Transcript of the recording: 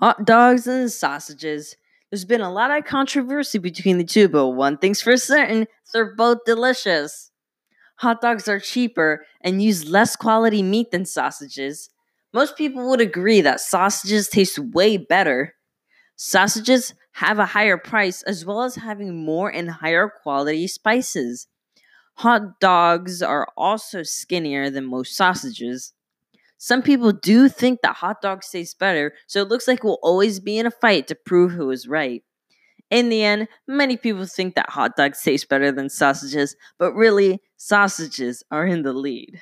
Hot dogs and sausages. There's been a lot of controversy between the two, but one thing's for certain they're both delicious. Hot dogs are cheaper and use less quality meat than sausages. Most people would agree that sausages taste way better. Sausages have a higher price as well as having more and higher quality spices. Hot dogs are also skinnier than most sausages. Some people do think that hot dogs taste better, so it looks like we'll always be in a fight to prove who is right. In the end, many people think that hot dogs taste better than sausages, but really, sausages are in the lead.